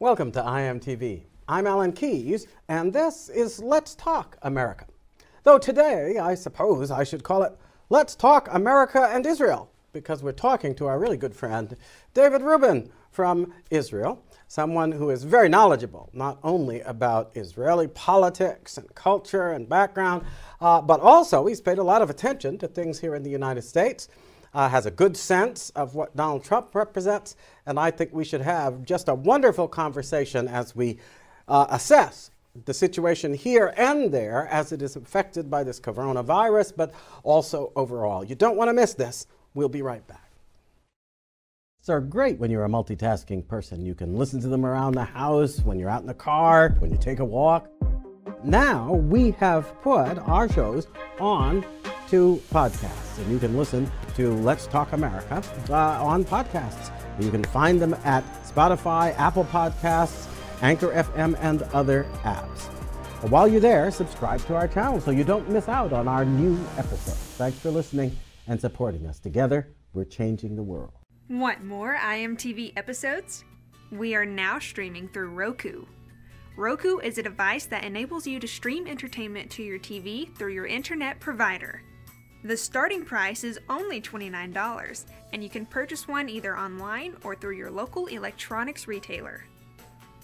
Welcome to IMTV. I'm Alan Keyes, and this is Let's Talk America. Though today, I suppose I should call it Let's Talk America and Israel, because we're talking to our really good friend, David Rubin from Israel, someone who is very knowledgeable, not only about Israeli politics and culture and background, uh, but also he's paid a lot of attention to things here in the United States uh, has a good sense of what Donald Trump represents, and I think we should have just a wonderful conversation as we uh, assess the situation here and there as it is affected by this coronavirus, but also overall. You don't want to miss this. We'll be right back. Are great when you're a multitasking person. You can listen to them around the house, when you're out in the car, when you take a walk. Now we have put our shows on to podcasts, and you can listen to Let's Talk America uh, on podcasts. You can find them at Spotify, Apple Podcasts, Anchor FM, and other apps. While you're there, subscribe to our channel so you don't miss out on our new episodes. Thanks for listening and supporting us. Together, we're changing the world. Want more IMTV episodes? We are now streaming through Roku. Roku is a device that enables you to stream entertainment to your TV through your internet provider. The starting price is only $29, and you can purchase one either online or through your local electronics retailer.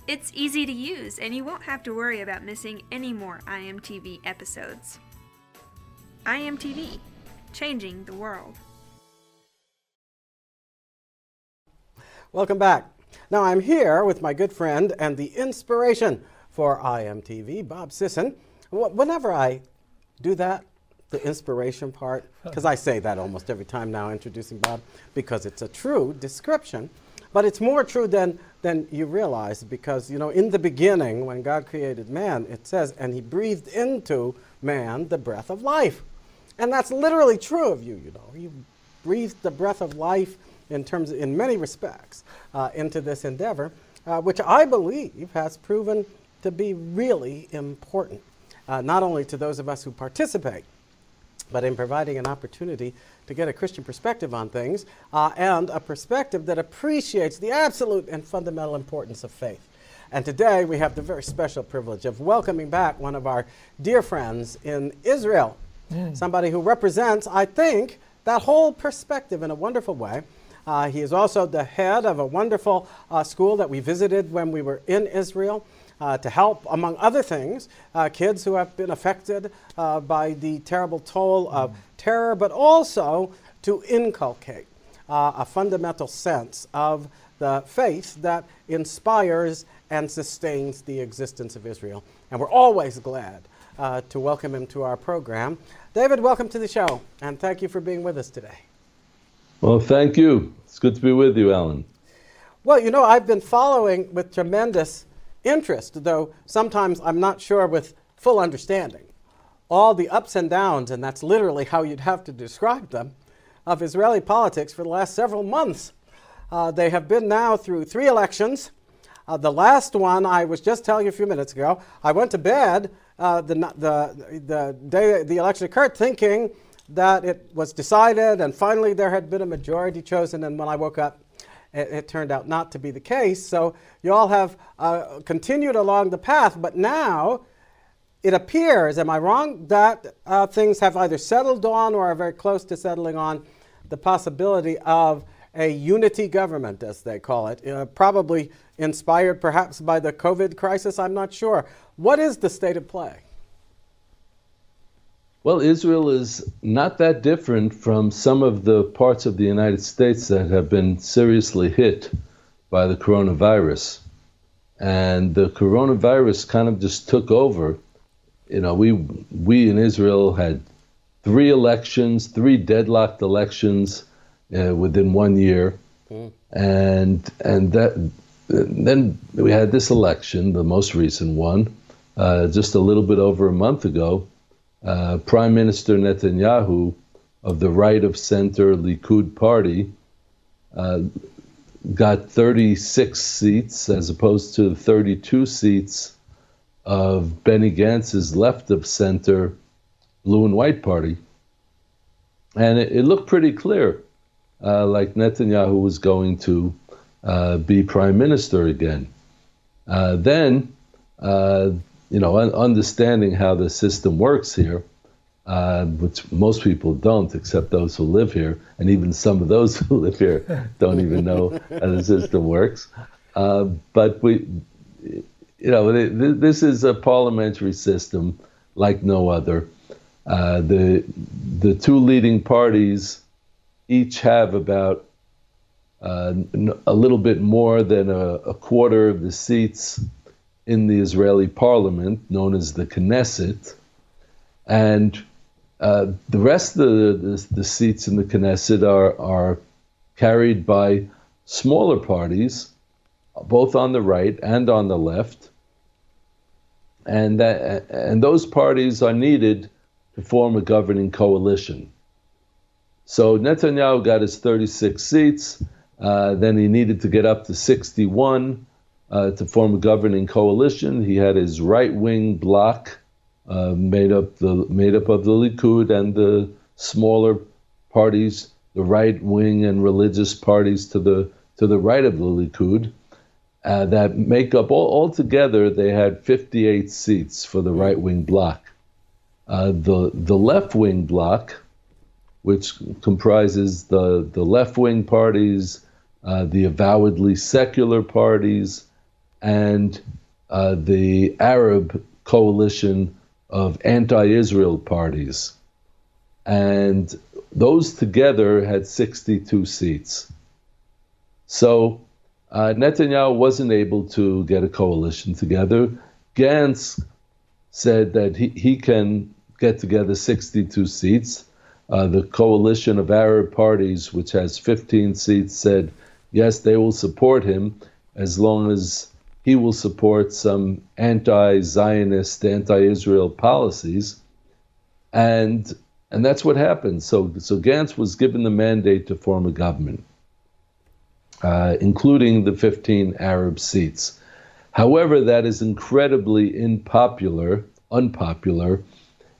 It's easy to use, and you won't have to worry about missing any more IMTV episodes. IMTV, changing the world. Welcome back. Now I'm here with my good friend and the inspiration for IMTV, Bob Sisson. Whenever I do that, the inspiration part, because I say that almost every time now introducing Bob, because it's a true description. But it's more true than, than you realize because, you know, in the beginning, when God created man, it says, and he breathed into man the breath of life. And that's literally true of you, you know. You breathed the breath of life in terms, of, in many respects, uh, into this endeavor, uh, which I believe has proven to be really important, uh, not only to those of us who participate but in providing an opportunity to get a Christian perspective on things uh, and a perspective that appreciates the absolute and fundamental importance of faith. And today we have the very special privilege of welcoming back one of our dear friends in Israel, mm. somebody who represents, I think, that whole perspective in a wonderful way. Uh, he is also the head of a wonderful uh, school that we visited when we were in Israel uh, to help, among other things, uh, kids who have been affected uh, by the terrible toll of mm. terror, but also to inculcate uh, a fundamental sense of the faith that inspires and sustains the existence of Israel. And we're always glad uh, to welcome him to our program. David, welcome to the show, and thank you for being with us today. Well, thank you. It's good to be with you, Alan. Well, you know, I've been following with tremendous interest, though sometimes I'm not sure with full understanding. All the ups and downs, and that's literally how you'd have to describe them, of Israeli politics for the last several months. Uh, they have been now through three elections. Uh, the last one, I was just telling you a few minutes ago, I went to bed uh, the, the, the day the election occurred thinking that it was decided and finally there had been a majority chosen. And when I woke up, it, it, turned out not to be the case. So you all have uh, continued along the path, but now it appears, am I wrong, that uh, things have either settled on or are very close to settling on the possibility of a unity government, as they call it, uh, probably inspired perhaps by the COVID crisis, I'm not sure. What is the state of play? Well, Israel is not that different from some of the parts of the United States that have been seriously hit by the coronavirus. And the coronavirus kind of just took over. You know, we we in Israel had three elections, three deadlocked elections uh, within one year, mm. and and that then we had this election, the most recent one, uh, just a little bit over a month ago, uh, Prime Minister Netanyahu of the right of center Likud party uh, got 36 seats as opposed to the 32 seats of Benny Gantz's left of center blue and white party. And it, it looked pretty clear, uh, like Netanyahu was going to uh, be prime minister again. Uh, then, you know, understanding how the system works here, uh, which most people don't, except those who live here, and even some of those who live here don't even know how the system works. Uh, but we, you know, this is a parliamentary system like no other. Uh, the the two leading parties each have about uh, a little bit more than a, a, quarter of the seats in the Israeli parliament, known as the Knesset, and uh, the rest of the, the, the, seats in the Knesset are, are carried by smaller parties, both on the right and on the left, and that, and those parties are needed to form a governing coalition. So Netanyahu got his 36 seats. Uh, then he needed to get up to 61 uh, to form a governing coalition. He had his right-wing bloc uh, made up the made up of the Likud and the smaller parties, the right-wing and religious parties to the to the right of the Likud. Uh, that make up all altogether they had 58 seats for the right wing bloc. Uh, the the left wing bloc, which comprises the the left wing parties, uh, the avowedly secular parties, and uh, the Arab coalition of anti-Israel parties, and those together had 62 seats. So uh, Netanyahu wasn't able to get a coalition together. Gantz said that he, he can get together 62 seats. Uh, the coalition of Arab parties, which has 15 seats, said yes, they will support him as long as he will support some anti-Zionist, anti-Israel policies, and and that's what happened. So so Gantz was given the mandate to form a government, uh, including the 15 Arab seats. However, that is incredibly unpopular, unpopular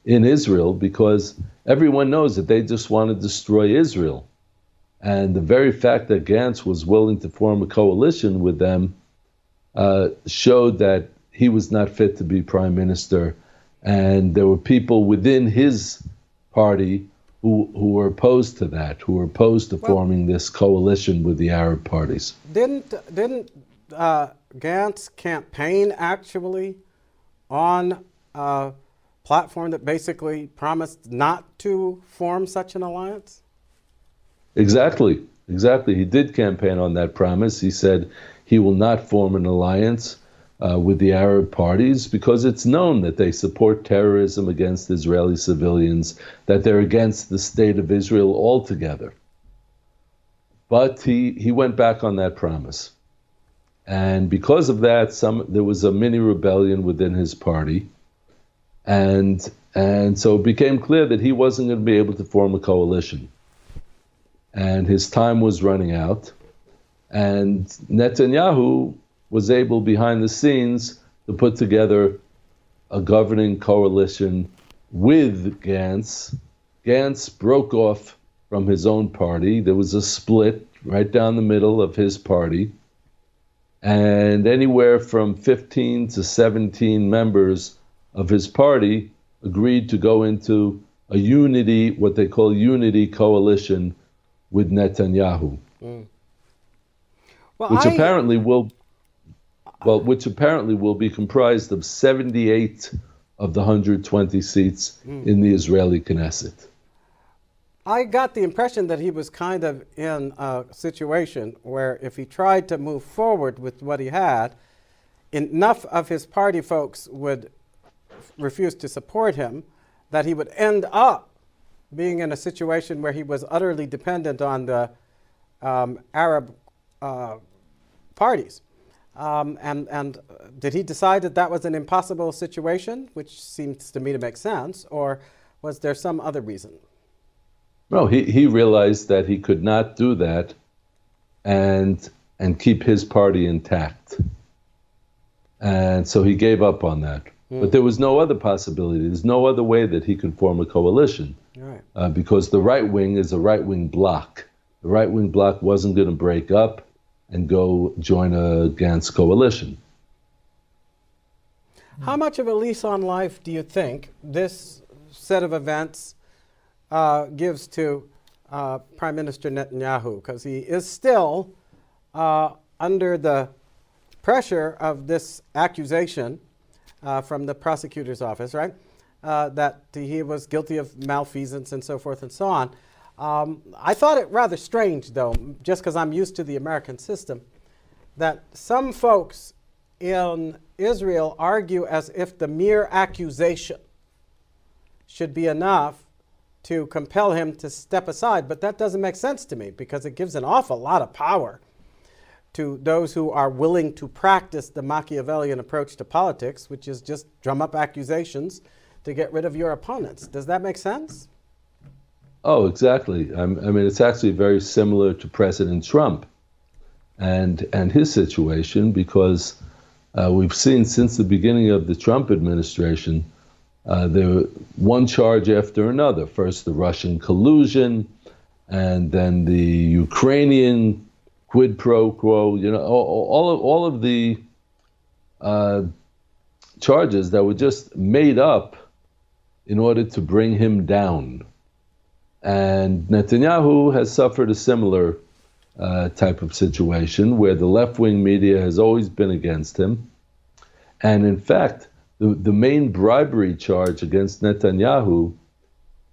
in Israel because everyone knows that they just want to destroy Israel. And the very fact that Gantz was willing to form a coalition with them uh, showed that he was not fit to be prime minister. And there were people within his party who, who were opposed to that, who were opposed to well, forming this coalition with the Arab parties. Didn't, didn't uh, Gantz campaign actually on a platform that basically promised not to form such an alliance? Exactly, exactly. He did campaign on that promise. He said he will not form an alliance uh, with the Arab parties because it's known that they support terrorism against Israeli civilians, that they're against the state of Israel altogether. But he, he went back on that promise. And because of that, some, there was a mini rebellion within his party and and so it became clear that he wasn't going to be able to form a coalition. And his time was running out. And Netanyahu was able, behind the scenes, to put together a governing coalition with Gantz. Gantz broke off from his own party. There was a split right down the middle of his party. And anywhere from 15 to 17 members of his party agreed to go into a unity, what they call unity coalition with Netanyahu, mm. Well, which I, apparently will, well, which apparently will be comprised of 78 of the 120 seats mm. in the Israeli Knesset. I got the impression that he was kind of in a situation where if he tried to move forward with what he had, enough of his party folks would refuse to support him, that he would end up being in a situation where he was utterly dependent on the um, Arab uh, parties. Um, and, and did he decide that that was an impossible situation, which seems to me to make sense, or was there some other reason? No, he, he realized that he could not do that and, and keep his party intact. And so he gave up on that. Mm. But there was no other possibility. There's no other way that he could form a coalition. Right. Uh, because the right wing is a right wing bloc. The right wing bloc wasn't going to break up and go join a Gantz coalition. How much of a lease on life do you think this set of events uh, gives to uh, Prime Minister Netanyahu? Because he is still uh, under the pressure of this accusation uh, from the prosecutor's office, right? Uh, that he was guilty of malfeasance and so forth and so on. Um, I thought it rather strange, though, just because I'm used to the American system, that some folks in Israel argue as if the mere accusation should be enough to compel him to step aside. But that doesn't make sense to me because it gives an awful lot of power to those who are willing to practice the Machiavellian approach to politics, which is just drum up accusations to get rid of your opponents. Does that make sense? Oh, exactly. I mean, it's actually very similar to President Trump and and his situation because uh, we've seen since the beginning of the Trump administration uh, there one charge after another. First, the Russian collusion, and then the Ukrainian quid pro quo. You know, all, all of all of the uh, charges that were just made up in order to bring him down. And Netanyahu has suffered a similar uh, type of situation where the left wing media has always been against him. And in fact, the, the main bribery charge against Netanyahu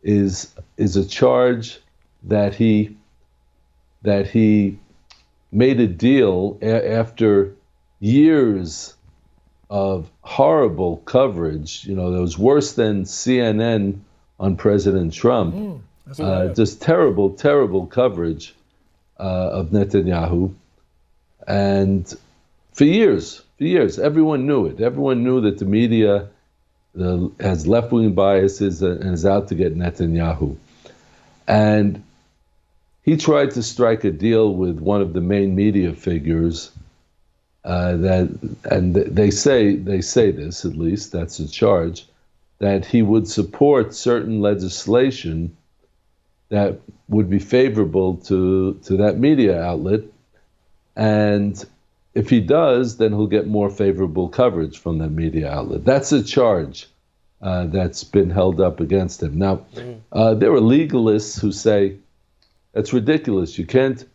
is, is a charge that he, that he made a deal a- after years of horrible coverage. You know, that was worse than CNN on President Trump. Mm, uh, just terrible, terrible coverage uh, of Netanyahu. And for years, for years, everyone knew it. Everyone knew that the media has left wing biases and is out to get Netanyahu. And he tried to strike a deal with one of the main media figures. Uh, that and they say they say this at least that's a charge that he would support certain legislation that would be favorable to, to that media outlet. And if he does, then he'll get more favorable coverage from that media outlet. That's a charge uh, that's been held up against him. Now, mm. uh, there are legalists who say that's ridiculous. You can't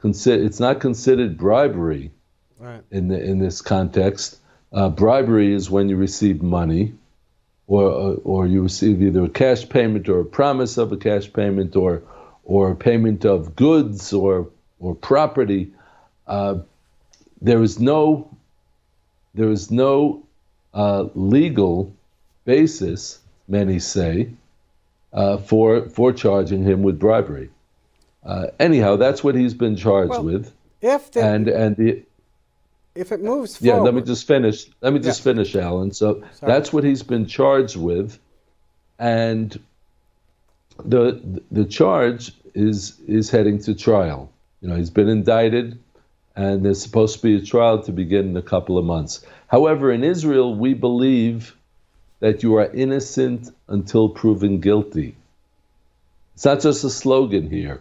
consider it's not considered bribery right. in the, in this context. Uh, bribery is when you receive money, or or you receive either a cash payment or a promise of a cash payment, or or payment of goods or or property, uh, there is no there is no uh, legal basis, many say, uh, for for charging him with bribery. Uh, anyhow, that's what he's been charged well, with. If the, and and the, if it moves forward, yeah, let me just finish. Let me just yeah. finish, Alan. So Sorry. that's what he's been charged with, and the the charge is is heading to trial. You know, he's been indicted, and there's supposed to be a trial to begin in a couple of months. However, in Israel, we believe that you are innocent until proven guilty. It's not just a slogan here.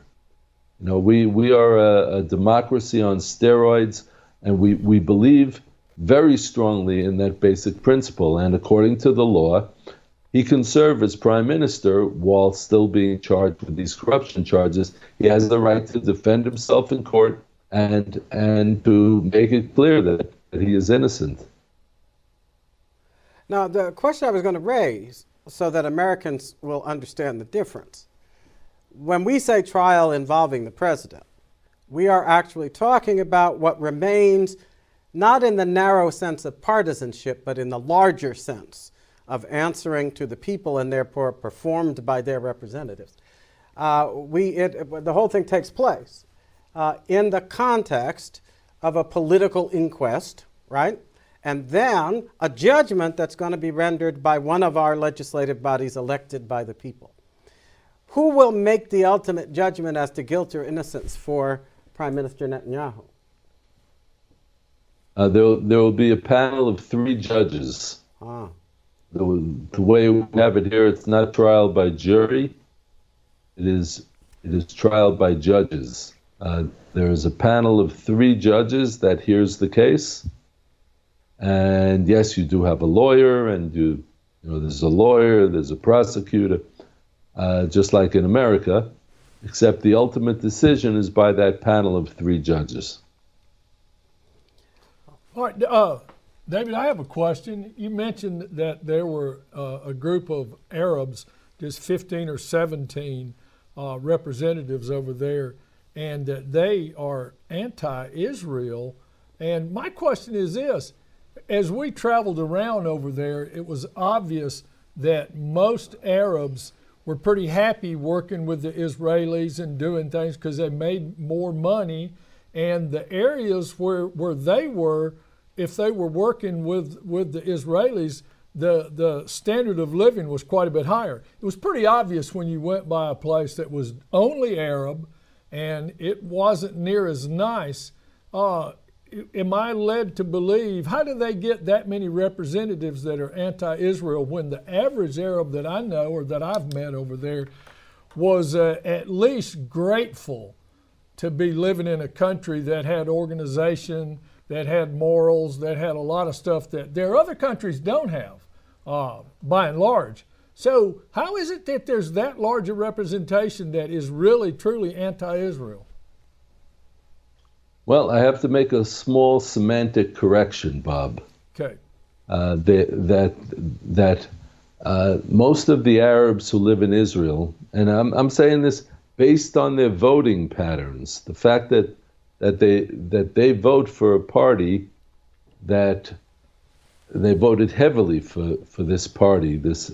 You know, we, we are a, a democracy on steroids, and we, we believe very strongly in that basic principle. And according to the law, he can serve as prime minister while still being charged with these corruption charges. He has the right to defend himself in court and and to make it clear that, that he is innocent. Now, the question I was going to raise so that Americans will understand the difference. When we say trial involving the president, we are actually talking about what remains not in the narrow sense of partisanship, but in the larger sense of answering to the people and therefore performed by their representatives. Uh, we, it, the whole thing takes place uh, in the context of a political inquest, right? And then a judgment that's going to be rendered by one of our legislative bodies elected by the people. Who will make the ultimate judgment as to guilt or innocence for Prime Minister Netanyahu? Uh, there, there will be a panel of three judges. Ah the, the way we have it here, it's not trial by jury. It is it is trial by judges. Uh, there is a panel of three judges that hears the case, And yes, you do have a lawyer, and you, you know, there's a lawyer, there's a prosecutor, uh, just like in America, except the ultimate decision is by that panel of three judges. All right, uh, David, I have a question. You mentioned that there were uh, a group of Arabs, just 15 or 17 uh, representatives over there, and that they are anti Israel. And my question is this as we traveled around over there, it was obvious that most Arabs were pretty happy working with the Israelis and doing things because they made more money. And the areas where, where they were, if they were working with, with the Israelis, the, the standard of living was quite a bit higher. It was pretty obvious when you went by a place that was only Arab and it wasn't near as nice. Uh, am I led to believe how do they get that many representatives that are anti-Israel when the average Arab that I know or that I've met over there was uh, at least grateful to be living in a country that had organization, that had morals, that had a lot of stuff that their other countries don't have, uh, by and large. So how is it that there's that large a representation that is really truly anti-Israel? Well, I have to make a small semantic correction, Bob. Okay. Uh, that that that uh, most of the Arabs who live in Israel, and I'm I'm saying this based on their voting patterns, the fact that that they that they vote for a party that they voted heavily for, for this party, this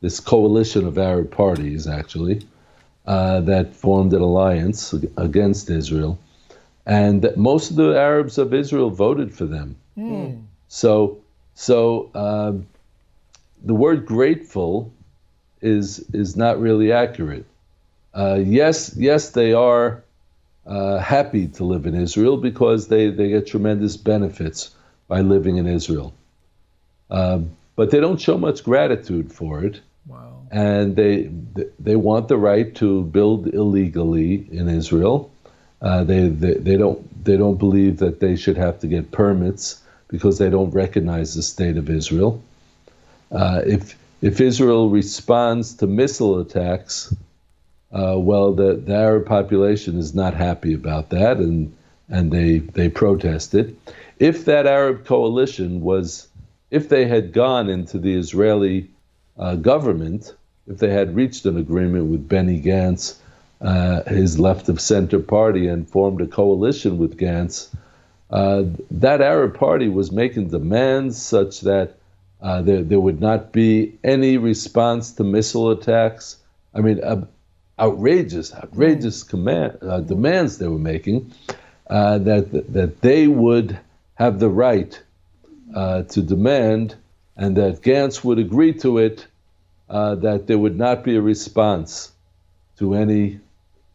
this coalition of Arab parties actually, uh, that formed an alliance against Israel and most of the Arabs of Israel voted for them. Mm. So, so um, the word grateful is is not really accurate. Uh, yes, yes, they are uh, happy to live in Israel because they, they get tremendous benefits by living in Israel. Uh, but they don't show much gratitude for it. Wow. And they they want the right to build illegally in Israel uh, they, they, they don't they don't believe that they should have to get permits because they don't recognize the state of Israel. Uh, if if Israel responds to missile attacks, uh, well, the, the Arab population is not happy about that, and and they they protested. If that Arab coalition was, if they had gone into the Israeli uh, government, if they had reached an agreement with Benny Gantz uh, his left of center party and formed a coalition with Gantz, uh, that Arab party was making demands such that uh, there, there would not be any response to missile attacks. I mean, uh, outrageous, outrageous command, uh, demands they were making uh, that, that they would have the right to demand and that Gantz would agree to it, that there would not be a response to any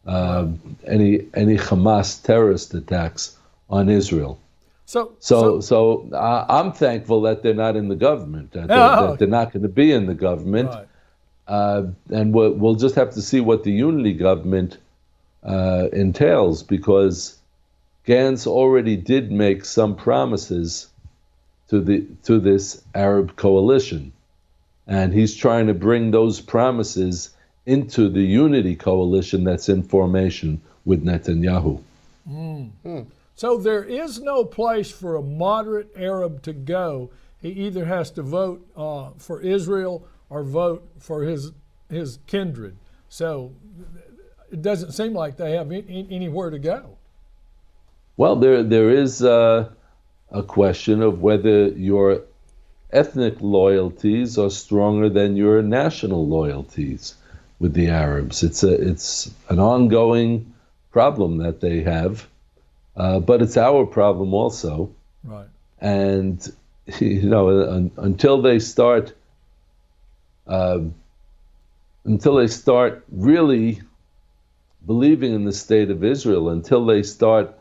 uh, any any Hamas terrorist attacks on Israel. So, so, so, so uh, I'm thankful that they're not in the government. That, they're, oh. that they're not going to be in the government, right. uh, and we'll, we'll, just have to see what the unity government uh, entails because Gantz already did make some promises to the to this Arab coalition, and he's trying to bring those promises into the unity coalition that's in formation with Netanyahu. Mm. Mm. So there is no place for a moderate Arab to go. He either has to vote uh, for Israel or vote for his his kindred. So it doesn't seem like they have any, anywhere to go. Well, there there is uh, a question of whether your ethnic loyalties are stronger than your national loyalties with the Arabs. It's a it's an ongoing problem that they have, uh, but it's our problem also. Right. And you know, un, until they start, uh, until they start really believing in the state of Israel, until they start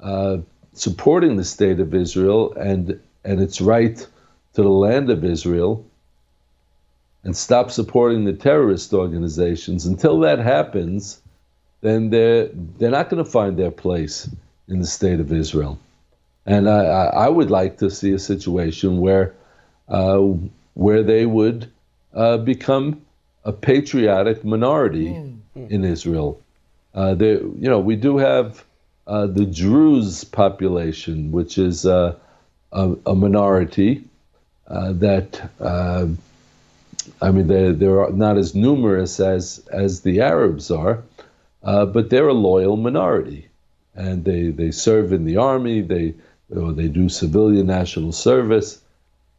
uh, supporting the state of Israel and and its right to the land of Israel, and stop supporting the terrorist organizations. Until that happens, then they're, they're not going to find their place in the state of Israel. And I, I would like to see a situation where, uh, where they would uh, become a patriotic minority mm. in Israel. Uh, there, you know, we do have uh, the Druze population, which is uh, a, a, minority uh, that, uh, I mean, they're, they're not as numerous as, as the Arabs are, uh, but they're a loyal minority. And they, they serve in the army, they, or they do civilian national service,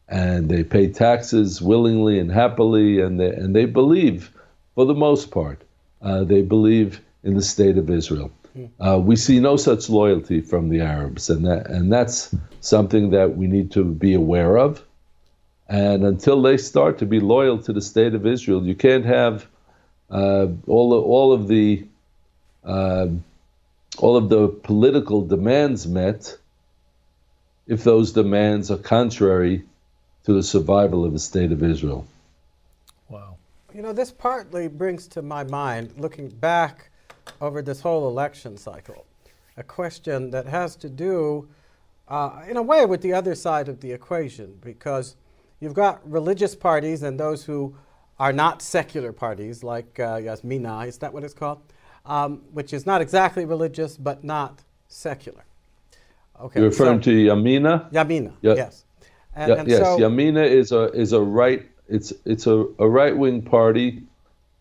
and they pay taxes willingly and happily, and they, and they believe, for the most part, they believe in the state of Israel. Uh, we see no such loyalty from the Arabs, and that, and that's something that we need to be aware of. And until they start to be loyal to the state of Israel, you can't have uh, all of, all of the uh, all of the political demands met if those demands are contrary to the survival of the state of Israel. Wow. You know, this partly brings to my mind, looking back over this whole election cycle. A question that has to do, uh, in a way, with the other side of the equation, because you've got religious parties and those who are not secular parties, like uh, Yamina, is that what it's called? Um, which is not exactly religious, but not secular. Okay. You're referring so, to Yamina? Yamina, yeah. yes. And, yeah, and yes, so, Yamina is a is a right. It's it's a, a right wing party,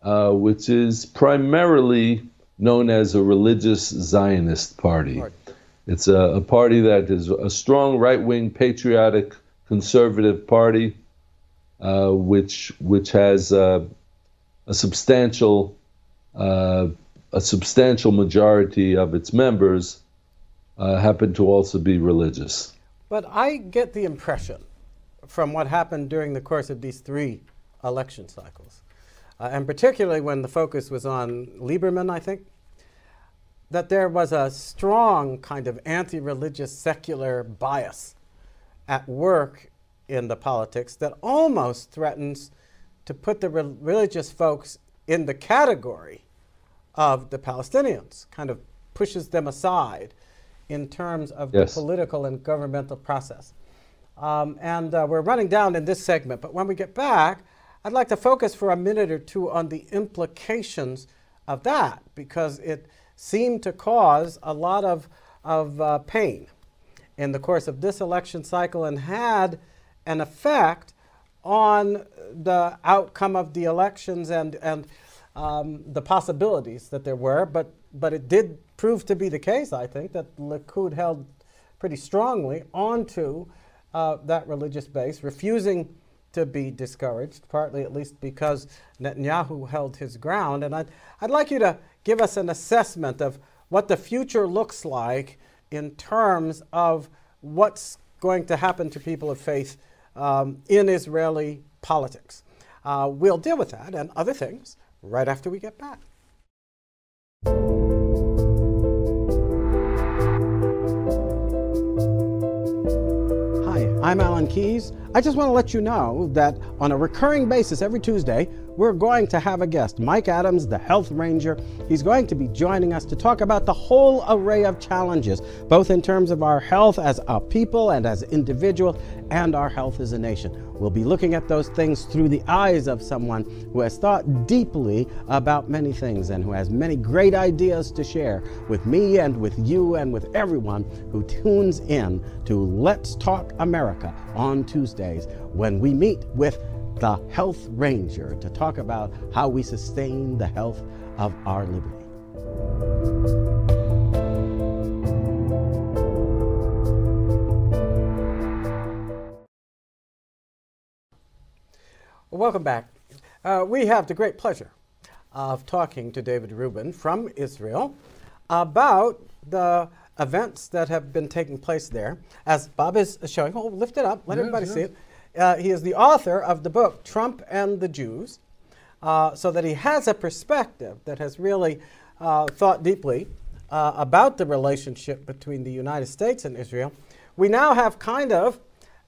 uh, which is primarily known as a religious Zionist party. It's a, a, party that is a strong right wing, patriotic, conservative party, uh, which which has uh, a substantial uh, a substantial majority of its members uh, happen to also be religious. But I get the impression from what happened during the course of these three election cycles, uh, and particularly when the focus was on Lieberman, I think, that there was a strong kind of anti religious secular bias at work in the politics that almost threatens to put the re- religious folks in the category of the Palestinians, kind of pushes them aside in terms of yes. the political and governmental process. Um, and uh, we're running down in this segment, but when we get back, I'd like to focus for a minute or two on the implications of that because it seemed to cause a lot of, of uh, pain in the course of this election cycle and had an effect on the outcome of the elections and, and um, the possibilities that there were. But, but it did prove to be the case, I think, that Likud held pretty strongly onto uh, that religious base, refusing to be discouraged, partly at least because Netanyahu held his ground. And I'd, I'd like you to give us an assessment of what the future looks like in terms of what's going to happen to people of faith um, in Israeli politics. Uh, we'll deal with that and other things right after we get back. Hi, I'm Alan Keyes. I just want to let you know that on a recurring basis every Tuesday, we're going to have a guest, Mike Adams, the Health Ranger. He's going to be joining us to talk about the whole array of challenges, both in terms of our health as a people and as individuals, and our health as a nation. We'll be looking at those things through the eyes of someone who has thought deeply about many things and who has many great ideas to share with me and with you and with everyone who tunes in to Let's Talk America on Tuesdays when we meet with the Health Ranger to talk about how we sustain the health of our liberty. Welcome back. Uh, we have the great pleasure of talking to David Rubin from Israel about the events that have been taking place there. As Bob is showing, oh, lift it up, let yes, everybody yes. see it. Uh, he is the author of the book Trump and the Jews, uh, so that he has a perspective that has really uh, thought deeply uh, about the relationship between the United States and Israel. We now have kind of,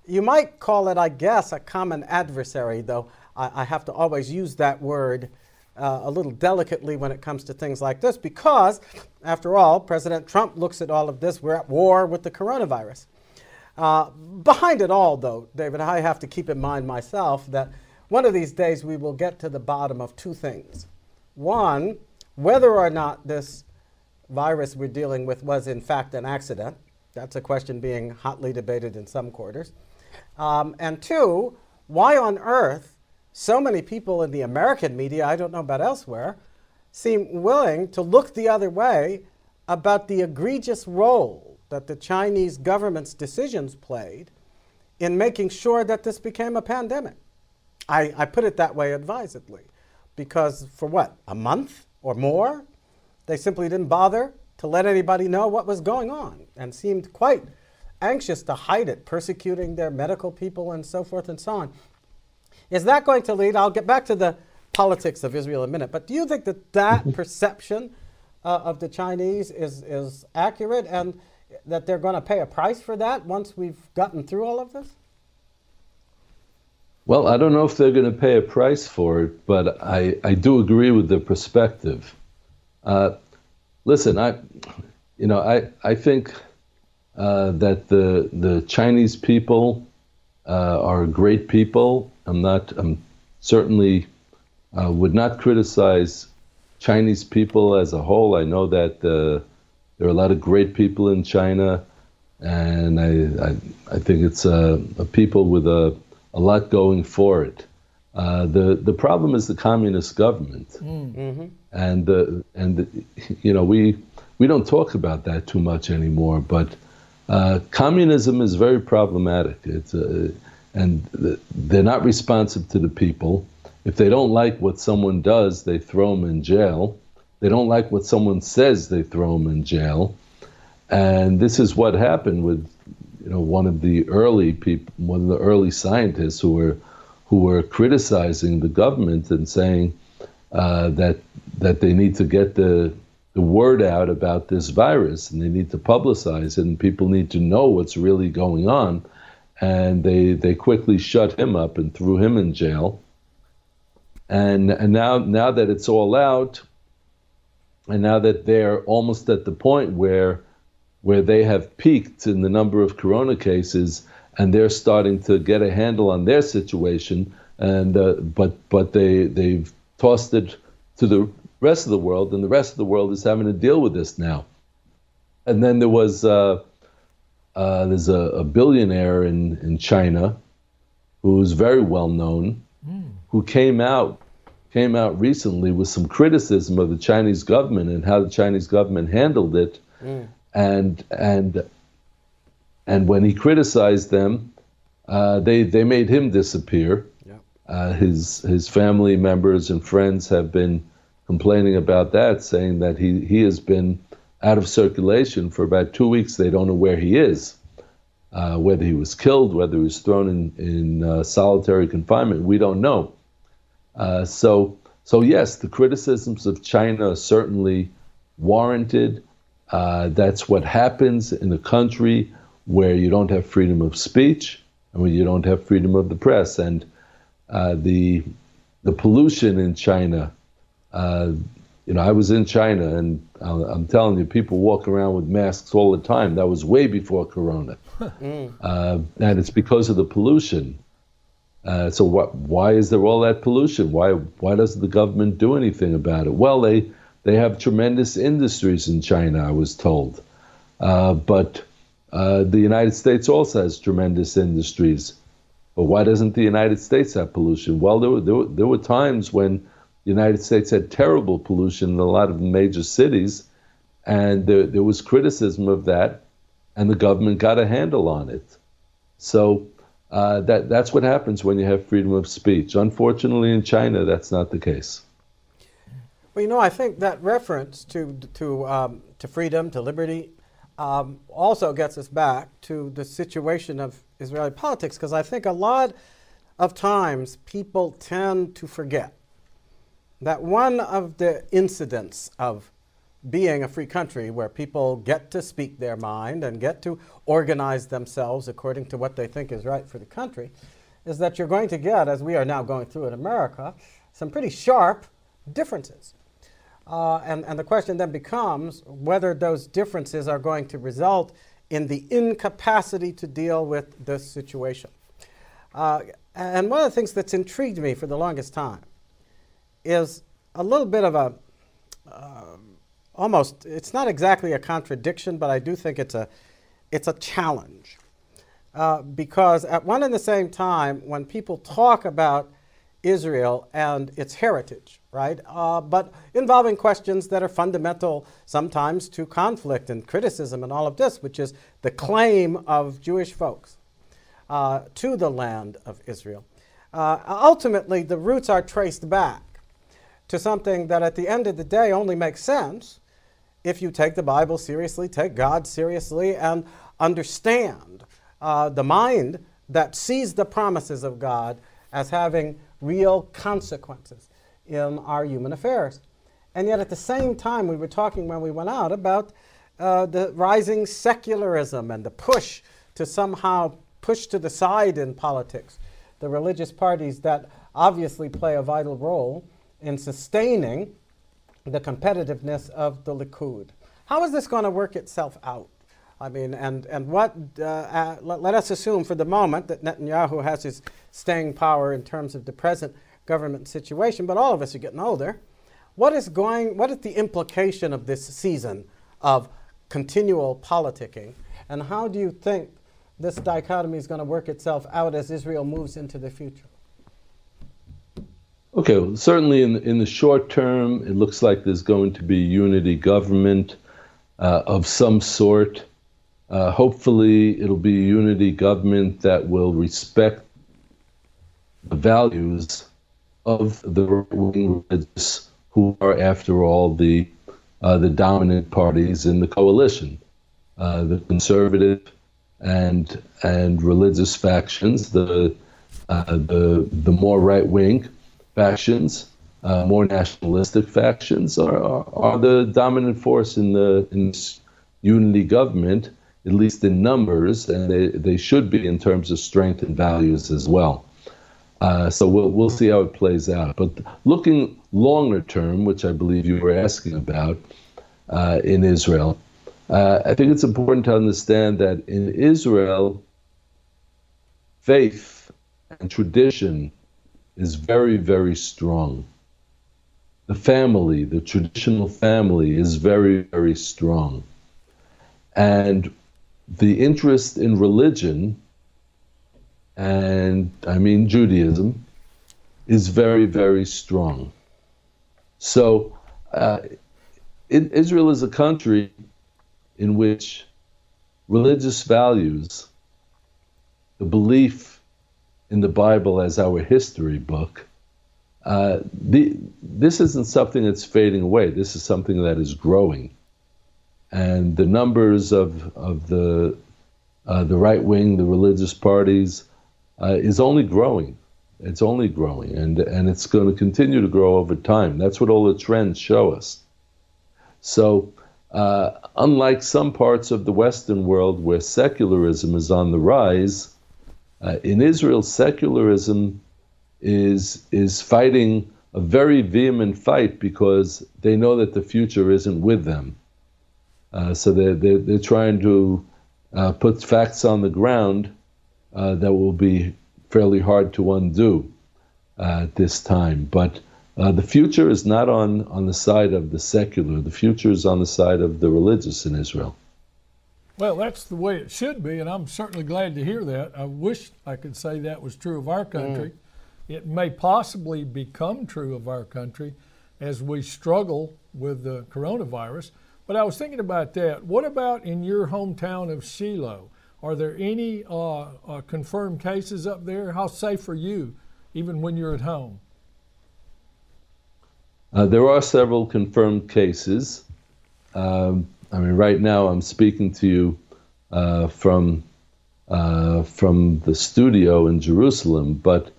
you might call it, I guess, a common adversary, though I, I have to always use that word uh, a little delicately when it comes to things like this because, after all, President Trump looks at all of this. We're at war with the coronavirus. Uh, behind it all, though, David, I have to keep in mind myself that one of these days we will get to the bottom of two things. One, whether or not this virus we're dealing with was in fact an accident. That's a question being hotly debated in some quarters. Um, and two, why on earth so many people in the American media, I don't know about elsewhere, seem willing to look the other way about the egregious role that the Chinese government's decisions played in making sure that this became a pandemic. I, I put it that way advisedly because for what, a month or more, they simply didn't bother to let anybody know what was going on and seemed quite anxious to hide it, persecuting their medical people and so forth and so on. Is that going to lead? I'll get back to the politics of Israel in a minute, but do you think that that perception uh, of the Chinese is, is accurate and that they're going to pay a price for that once we've gotten through all of this? Well, I don't know if they're going to pay a price for it, but I, I do agree with the perspective. Uh, listen, I, you know, I, I think uh, that the the Chinese people uh, are great people. I'm not. I'm certainly uh, would not criticize Chinese people as a whole. I know that uh, there are a lot of great people in China, and I I, I think it's a, a, people with a, a lot going for it. Uh, the the problem is the communist government, mm. mm-hmm. and the and the, you know we we don't talk about that too much anymore. But uh, communism is very problematic. It's uh, and they're not responsive to the people. If they don't like what someone does, they throw them in jail. They don't like what someone says, they throw them in jail. And this is what happened with, you know, one of the early people, one of the early scientists who were who were criticizing the government and saying uh, that that they need to get the the word out about this virus and they need to publicize it and people need to know what's really going on and they they quickly shut him up and threw him in jail and and now now that it's all out and now that they're almost at the point where where they have peaked in the number of corona cases and they're starting to get a handle on their situation and uh, but but they they've tossed it to the rest of the world, and the rest of the world is having to deal with this now. And then there was uh, uh, there's a, a, billionaire in in China who's very well known, mm. who came out came out recently with some criticism of the Chinese government and how the Chinese government handled it, mm. and and and when he criticized them, uh, they they made him disappear. Uh, his his family members and friends have been complaining about that, saying that he, he has been out of circulation for about two weeks. They don't know where he is, uh, whether he was killed, whether he was thrown in, in uh, solitary confinement. We don't know. Uh, so, so yes, the criticisms of China are certainly warranted. Uh, that's what happens in a country where you don't have freedom of speech and where you don't have freedom of the press. And uh, the the pollution in China uh, you know, I was in China, and I'm telling you, people walk around with masks all the time. That was way before Corona, mm. uh, and it's because of the pollution. Uh, so what, why is there all that pollution? Why why doesn't the government do anything about it? Well, they they have tremendous industries in China. I was told, uh, but uh, the United States also has tremendous industries. But why doesn't the United States have pollution? Well, there were, there were, there were times when the United States had terrible pollution in a lot of major cities, and there, there was criticism of that, and the government got a handle on it. So uh, that that's what happens when you have freedom of speech. Unfortunately, in China, that's not the case. Well, you know, I think that reference to to um, to freedom, to liberty, um, also gets us back to the situation of Israeli politics, because I think a lot of times people tend to forget that one of the incidents of being a free country where people get to speak their mind and get to organize themselves according to what they think is right for the country is that you're going to get, as we are now going through in America, some pretty sharp differences. Uh, and, and the question then becomes whether those differences are going to result in the incapacity to deal with this situation. Uh, and one of the things that's intrigued me for the longest time is a little bit of a uh, almost, it's not exactly a contradiction, but I do think it's a, it's a challenge. Uh, because at one and the same time, when people talk about Israel and its heritage, right? Uh, but involving questions that are fundamental sometimes to conflict and criticism and all of this, which is the claim of Jewish folks uh, to the land of Israel. Uh, ultimately, the roots are traced back to something that at the end of the day only makes sense if you take the Bible seriously, take God seriously, and understand uh, the mind that sees the promises of God as having real consequences in our human affairs. And yet, at the same time, we were talking when we went out about uh, the rising secularism and the push to somehow push to the side in politics the religious parties that obviously play a vital role in sustaining the competitiveness of the Likud. How is this going to work itself out? I mean, and, and what, uh, uh, let, let, us assume for the moment that Netanyahu has his staying power in terms of the present government situation, but all of us are getting older. What is going, what is the implication of this season of continual politicking? And how do you think this dichotomy is going to work itself out as Israel moves into the future? Okay, well, certainly in the, in the short term, it looks like there's going to be unity government uh, of some sort. Uh, hopefully, it'll be a unity government that will respect the values of the right-wing religious, who are, after all, the uh, the dominant parties in the coalition, uh, the conservative and and religious factions, the uh, the the more right-wing factions, uh, more nationalistic factions, are, are, are, the dominant force in the in unity government, at least in numbers, and they, they should be in terms of strength and values as well. Uh, so we'll we'll see how it plays out. But looking longer term, which I believe you were asking about uh, in Israel, uh, I think it's important to understand that in Israel, faith and tradition is very, very strong. The family, the traditional family, is very, very strong. And the interest in religion, and I mean Judaism, is very, very strong. So, uh, it, Israel is a country in which religious values, the belief in the Bible as our history book, uh, the, this isn't something that's fading away. This is something that is growing. And the numbers of, of the, uh, the right wing, the religious parties, uh, is only growing. It's only growing. And, and it's going to continue to grow over time. That's what all the trends show us. So, uh, unlike some parts of the Western world where secularism is on the rise, uh, in Israel, secularism is is fighting a very vehement fight because they know that the future isn't with them. Uh, so they're, they're, they're, trying to uh, put facts on the ground uh, that will be fairly hard to undo uh, at this time. But uh, the future is not on, on the side of the secular, the future is on the side of the religious in Israel. Well, that's the way it should be, and I'm certainly glad to hear that. I wish I could say that was true of our country. Mm. It may possibly become true of our country as we struggle with the coronavirus. But I was thinking about that. What about in your hometown of Shiloh? Are there any uh, uh, confirmed cases up there? How safe are you, even when you're at home? Uh, there are several confirmed cases. Um, I mean, right now I'm speaking to you uh, from uh, from the studio in Jerusalem, but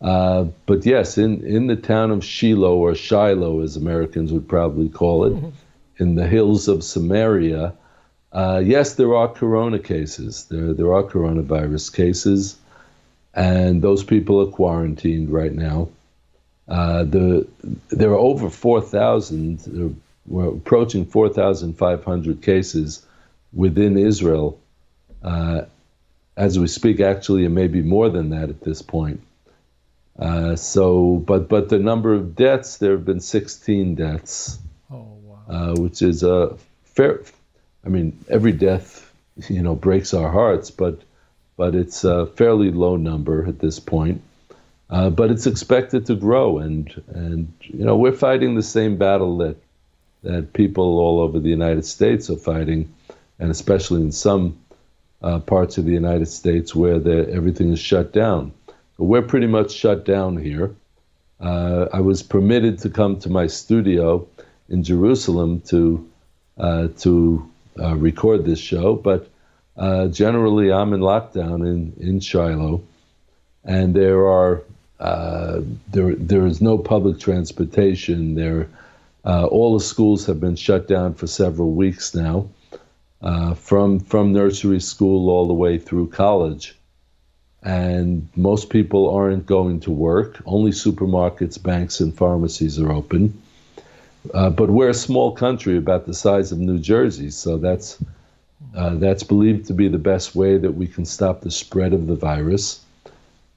uh, but yes, in in the town of Shiloh or Shiloh, as Americans would probably call it, mm-hmm. in the hills of Samaria, uh, yes, there are corona cases. There there are coronavirus cases, and those people are quarantined right now. Uh, the there are over four thousand we're approaching 4,500 cases within Israel Uh, as we speak, actually, it may be more than that at this point. Uh, so, but but the number of deaths, there have been 16 deaths, Oh, wow. uh, which is a fair. I mean, every death, you know, breaks our hearts, but but it's a fairly low number at this point. Uh, but it's expected to grow, and and you know, we're fighting the same battle that that people all over the United States are fighting, and especially in some uh, parts of the United States where everything is shut down. We're pretty much shut down here. Uh, I was permitted to come to my studio in Jerusalem to uh, to uh, record this show, but uh, generally I'm in lockdown in in Shiloh, and there are uh, there there is no public transportation. There, uh, all the schools have been shut down for several weeks now, from from nursery school all the way through college and most people aren't going to work. Only supermarkets, banks, and pharmacies are open. Uh, but we're a small country, about the size of New Jersey, so that's uh, that's believed to be the best way that we can stop the spread of the virus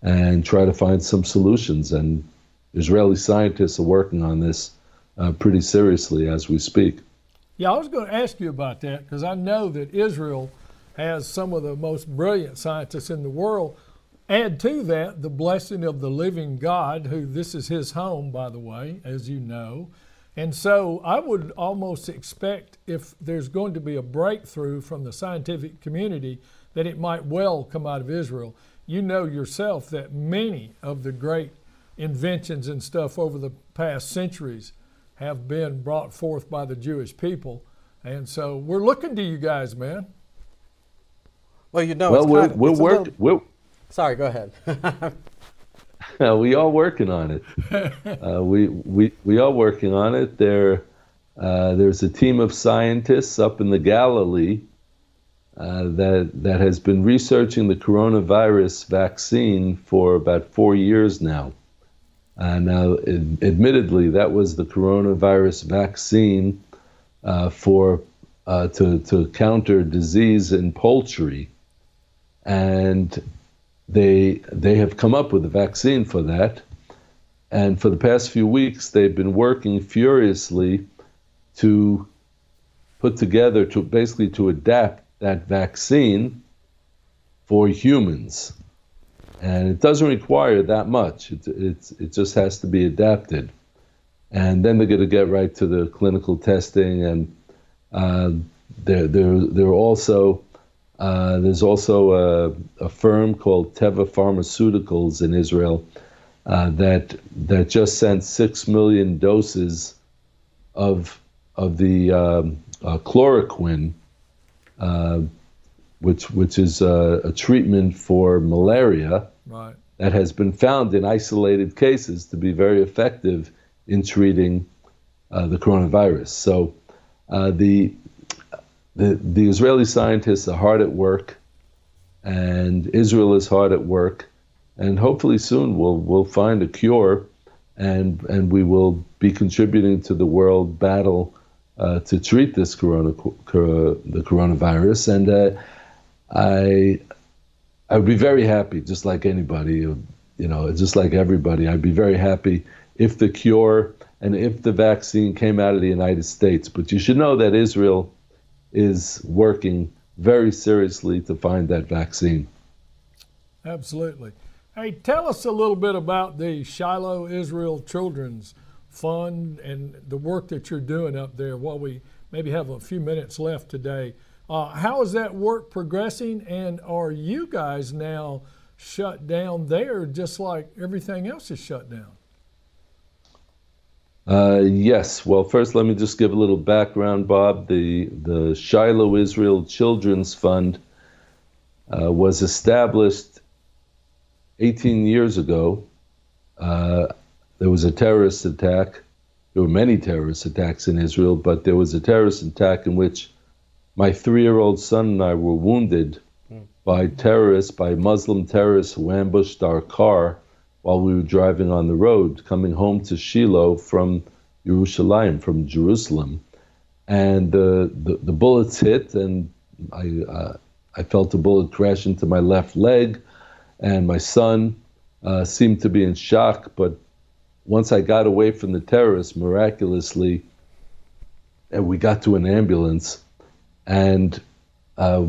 and try to find some solutions. And Israeli scientists are working on this uh, pretty seriously as we speak. Yeah, I was going to ask you about that because I know that Israel has some of the most brilliant scientists in the world. Add to that the blessing of the living God, who this is his home, by the way, as you know. And so I would almost expect if there's going to be a breakthrough from the scientific community, that it might well come out of Israel. You know yourself that many of the great inventions and stuff over the past centuries have been brought forth by the Jewish people. And so we're looking to you guys, man. Well, you know, well, it's we're, kind of, we're, it's a work, little- we're, Sorry, go ahead. Uh, we are working on it. Uh, we, we, we are working on it. There, uh, there's a team of scientists up in the Galilee uh, that, that has been researching the coronavirus vaccine for about four years now. Uh, now, ad- admittedly, that was the coronavirus vaccine uh, for uh, to, to counter disease in poultry. And they they have come up with a vaccine for that, and for the past few weeks they've been working furiously to put together to basically to adapt that vaccine for humans, and it doesn't require that much. It it's, it just has to be adapted, and then they're going to get right to the clinical testing, and uh, they're they're they're also uh, there's also a, a, firm called Teva Pharmaceuticals in Israel uh, that that just sent six million doses of of the um, uh, chloroquine, uh, which which is a, a, treatment for malaria right. that has been found in isolated cases to be very effective in treating uh, the coronavirus. So uh, the the, the Israeli scientists are hard at work, and Israel is hard at work, and hopefully soon we'll we'll find a cure, and and we will be contributing to the world battle uh, to treat this corona cor- the coronavirus, and uh, I I would be very happy, just like anybody, you know, just like everybody. I'd be very happy if the cure and if the vaccine came out of the United States. But you should know that Israel is working very seriously to find that vaccine. Absolutely. Hey, tell us a little bit about the Shiloh Israel Children's Fund and the work that you're doing up there while we maybe have a few minutes left today. Uh, how is that work progressing, and are you guys now shut down there just like everything else is shut down? Uh, yes. Well, first, let me just give a little background, Bob. The the Shiloh Israel Children's Fund uh, was established 18 years ago. Uh, there was a terrorist attack. There were many terrorist attacks in Israel, but there was a terrorist attack in which my three-year-old son and I were wounded by terrorists, by Muslim terrorists who ambushed our car while we were driving on the road coming home to Shiloh from Jerusalem, from Jerusalem. And uh, the, the bullets hit, and I, uh, I felt a bullet crash into my left leg, and my son uh, seemed to be in shock. But once I got away from the terrorists, miraculously, and we got to an ambulance, and uh,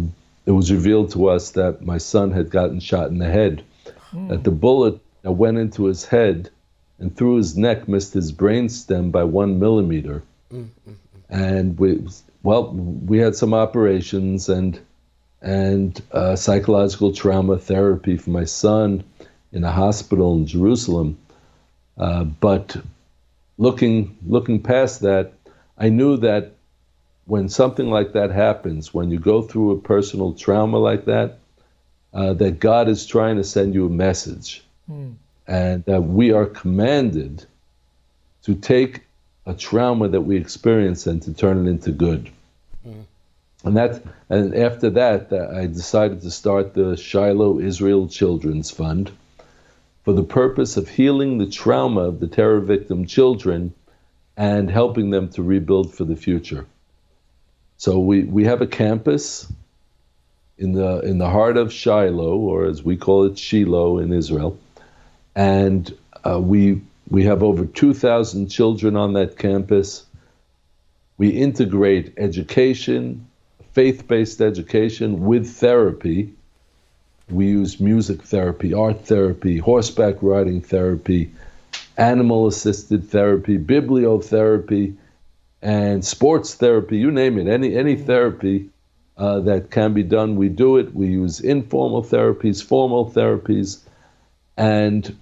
it was revealed to us that my son had gotten shot in the head. Mm. That the bullet went into his head and through his neck missed his brain stem by one millimeter. Mm, mm, and we, well, we had some operations and and uh, psychological trauma therapy for my son in a hospital in Jerusalem. Uh, but looking looking past that, I knew that when something like that happens, when you go through a personal trauma like that, uh, that God is trying to send you a message, mm. and that we are commanded to take a trauma that we experience and to turn it into good. Mm. And that, and after that, I decided to start the Shiloh Israel Children's Fund for the purpose of healing the trauma of the terror victim children and helping them to rebuild for the future. So we, we have a campus in the in the heart of Shiloh, or as we call it, Shiloh in Israel, and uh, we we have over 2,000 children on that campus. We integrate education, faith based education with therapy. We use music therapy, art therapy, horseback riding therapy, animal assisted therapy, bibliotherapy, and sports therapy, you name it, any, any therapy uh, that can be done, we do it. We use informal therapies, formal therapies, and,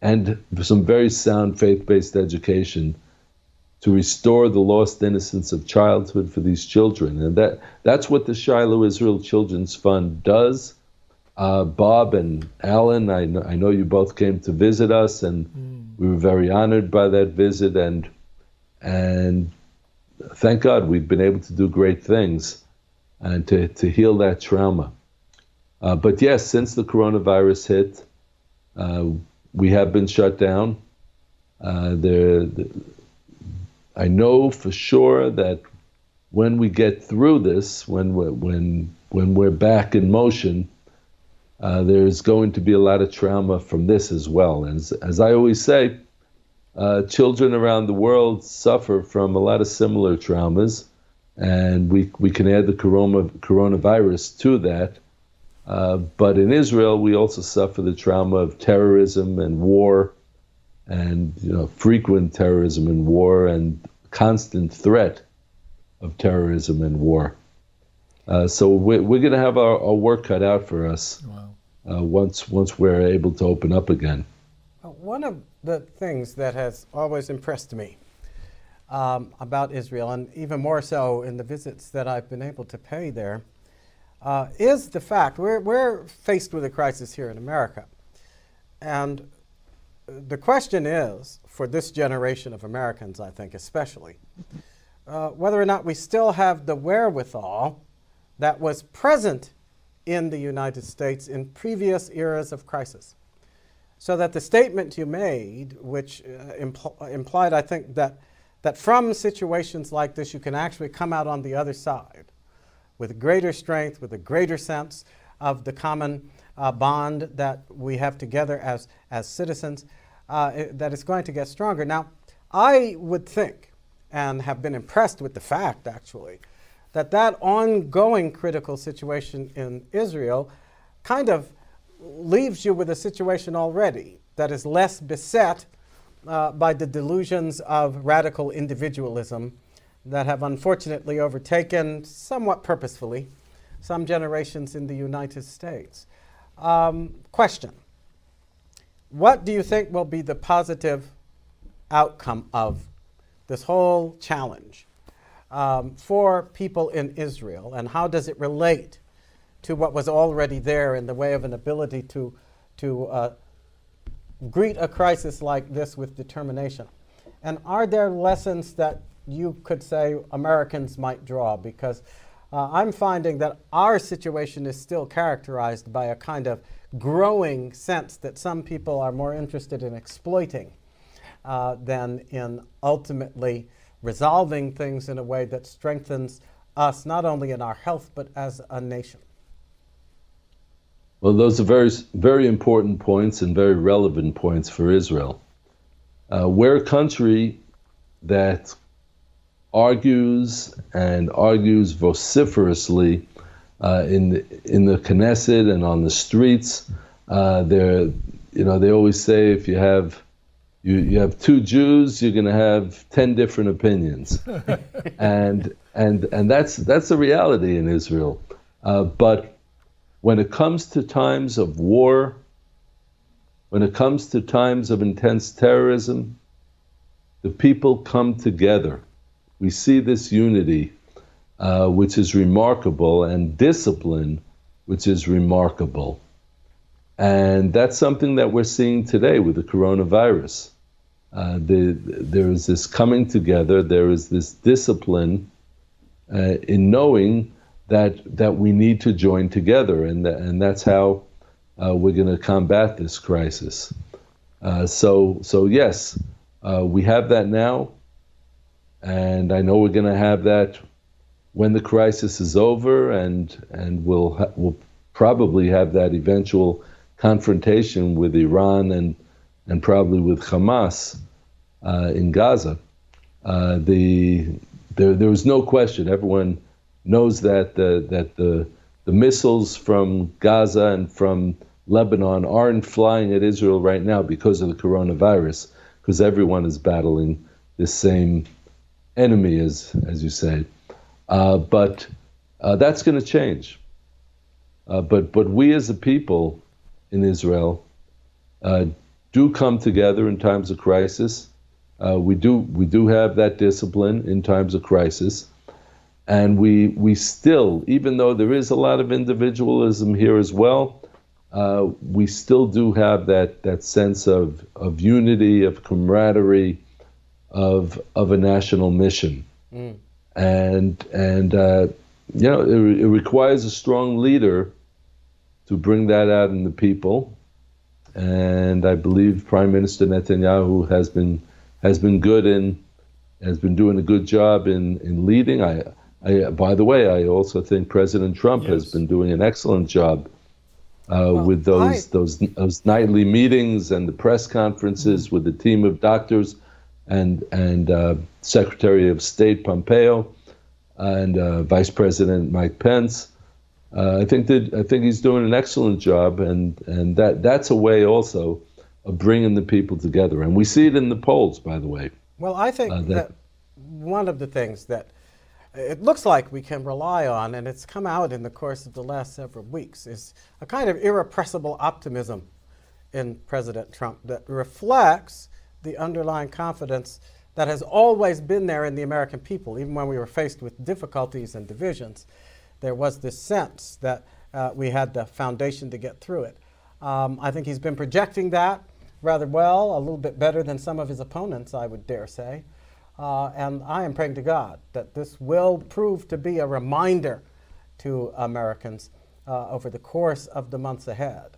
and some very sound faith based education to restore the lost innocence of childhood for these children. And that, that's what the Shiloh Israel Children's Fund does. Uh, Bob and Alan, I know, I know you both came to visit us, and mm. we were very honored by that visit. And, and thank God we've been able to do great things and to, to heal that trauma. Uh, but yes, since the coronavirus hit, uh, we have been shut down. Uh, there, the, I know for sure that when we get through this, when we're, when when we're back in motion, uh, there's going to be a lot of trauma from this as well. And as, as I always say, uh, children around the world suffer from a lot of similar traumas, and we we can add the corona, coronavirus to that. Uh, but in Israel, we also suffer the trauma of terrorism and war and you know frequent terrorism and war and constant threat of terrorism and war. Uh, so we're, we're going to have our, our, work cut out for us wow. uh, once once we're able to open up again. Uh, one of the things that has always impressed me um, about Israel, and even more so in the visits that I've been able to pay there, uh, is the fact we're, we're faced with a crisis here in America. And the question is, for this generation of Americans, I think especially, uh, whether or not we still have the wherewithal that was present in the United States in previous eras of crisis. So that the statement you made, which uh, impl- implied, I think, that, that from situations like this you can actually come out on the other side with greater strength, with a greater sense of the common uh, bond that we have together as, as citizens, uh, it, that it's going to get stronger. Now, I would think, and have been impressed with the fact actually, that that ongoing critical situation in Israel kind of leaves you with a situation already that is less beset uh, by the delusions of radical individualism that have unfortunately overtaken, somewhat purposefully, some generations in the United States. Um, question What do you think will be the positive outcome of this whole challenge um, for people in Israel, and how does it relate to what was already there in the way of an ability to, to uh, greet a crisis like this with determination? And are there lessons that you could say Americans might draw? Because uh, I'm finding that our situation is still characterized by a kind of growing sense that some people are more interested in exploiting uh, than in ultimately resolving things in a way that strengthens us not only in our health but as a nation. Well, those are very, very important points and very relevant points for Israel. Uh, we're a country that argues and argues vociferously uh, in the, in the Knesset and on the streets. Uh, you know, they always say if you have you, you have two Jews, you're going to have ten different opinions, and and and that's that's the reality in Israel. Uh, but when it comes to times of war, when it comes to times of intense terrorism, the people come together. We see this unity, uh, which is remarkable, and discipline, which is remarkable. And that's something that we're seeing today with the coronavirus. Uh, the, there is this coming together, there is this discipline uh, in knowing that, that we need to join together, and, and that's how uh, we're going to combat this crisis. Uh, so, so, yes, uh, we have that now, and I know we're going to have that when the crisis is over, and, and we'll, ha- we'll probably have that eventual confrontation with Iran and, and probably with Hamas uh, in Gaza. Uh, the, there, there was no question. Everyone knows that the, that the, the missiles from Gaza and from Lebanon aren't flying at Israel right now because of the coronavirus, because everyone is battling this same enemy, as, as you say. Uh, but uh, that's going to change. Uh, but, but we as a people in Israel uh, do come together in times of crisis. Uh, we do we do have that discipline in times of crisis, and we we still, even though there is a lot of individualism here as well, uh, we still do have that that sense of of unity, of camaraderie, of of a national mission, mm. and and uh, you know it, it requires a strong leader to bring that out in the people. And I believe Prime Minister Netanyahu has been has been good in has been doing a good job in in leading. I, I by the way, I also think President Trump yes. has been doing an excellent job uh, well, with those those those nightly meetings and the press conferences mm-hmm. with the team of doctors and and uh, Secretary of State Pompeo and uh, Vice President Mike Pence uh, I think that I think he's doing an excellent job, and and that that's a way also of bringing the people together, and we see it in the polls, by the way. Well, I think uh, that, that one of the things that it looks like we can rely on, and it's come out in the course of the last several weeks, is a kind of irrepressible optimism in President Trump that reflects the underlying confidence that has always been there in the American people, even when we were faced with difficulties and divisions there was this sense that uh, we had the foundation to get through it. Um, I think he's been projecting that rather well, a little bit better than some of his opponents, I would dare say. Uh, and I am praying to God that this will prove to be a reminder to Americans uh, over the course of the months ahead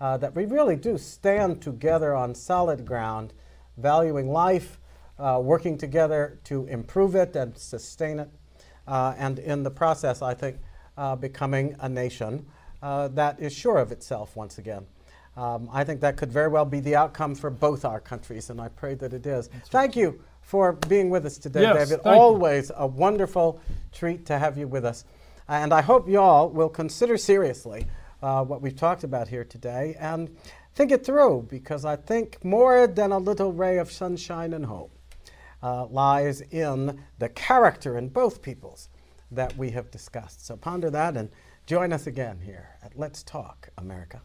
uh, that we really do stand together on solid ground, valuing life, uh, working together to improve it and sustain it uh, and in the process, I think, uh, becoming a nation uh, that is sure of itself once again. Um, I think that could very well be the outcome for both our countries, and I pray that it is. That's Thank right. you for being with us today, yes, David. Always you. a wonderful treat to have you with us. And I hope you all will consider seriously uh, what we've talked about here today and think it through, because I think more than a little ray of sunshine and hope uh, lies in the character in both peoples that we have discussed. So ponder that and join us again here at Let's Talk America.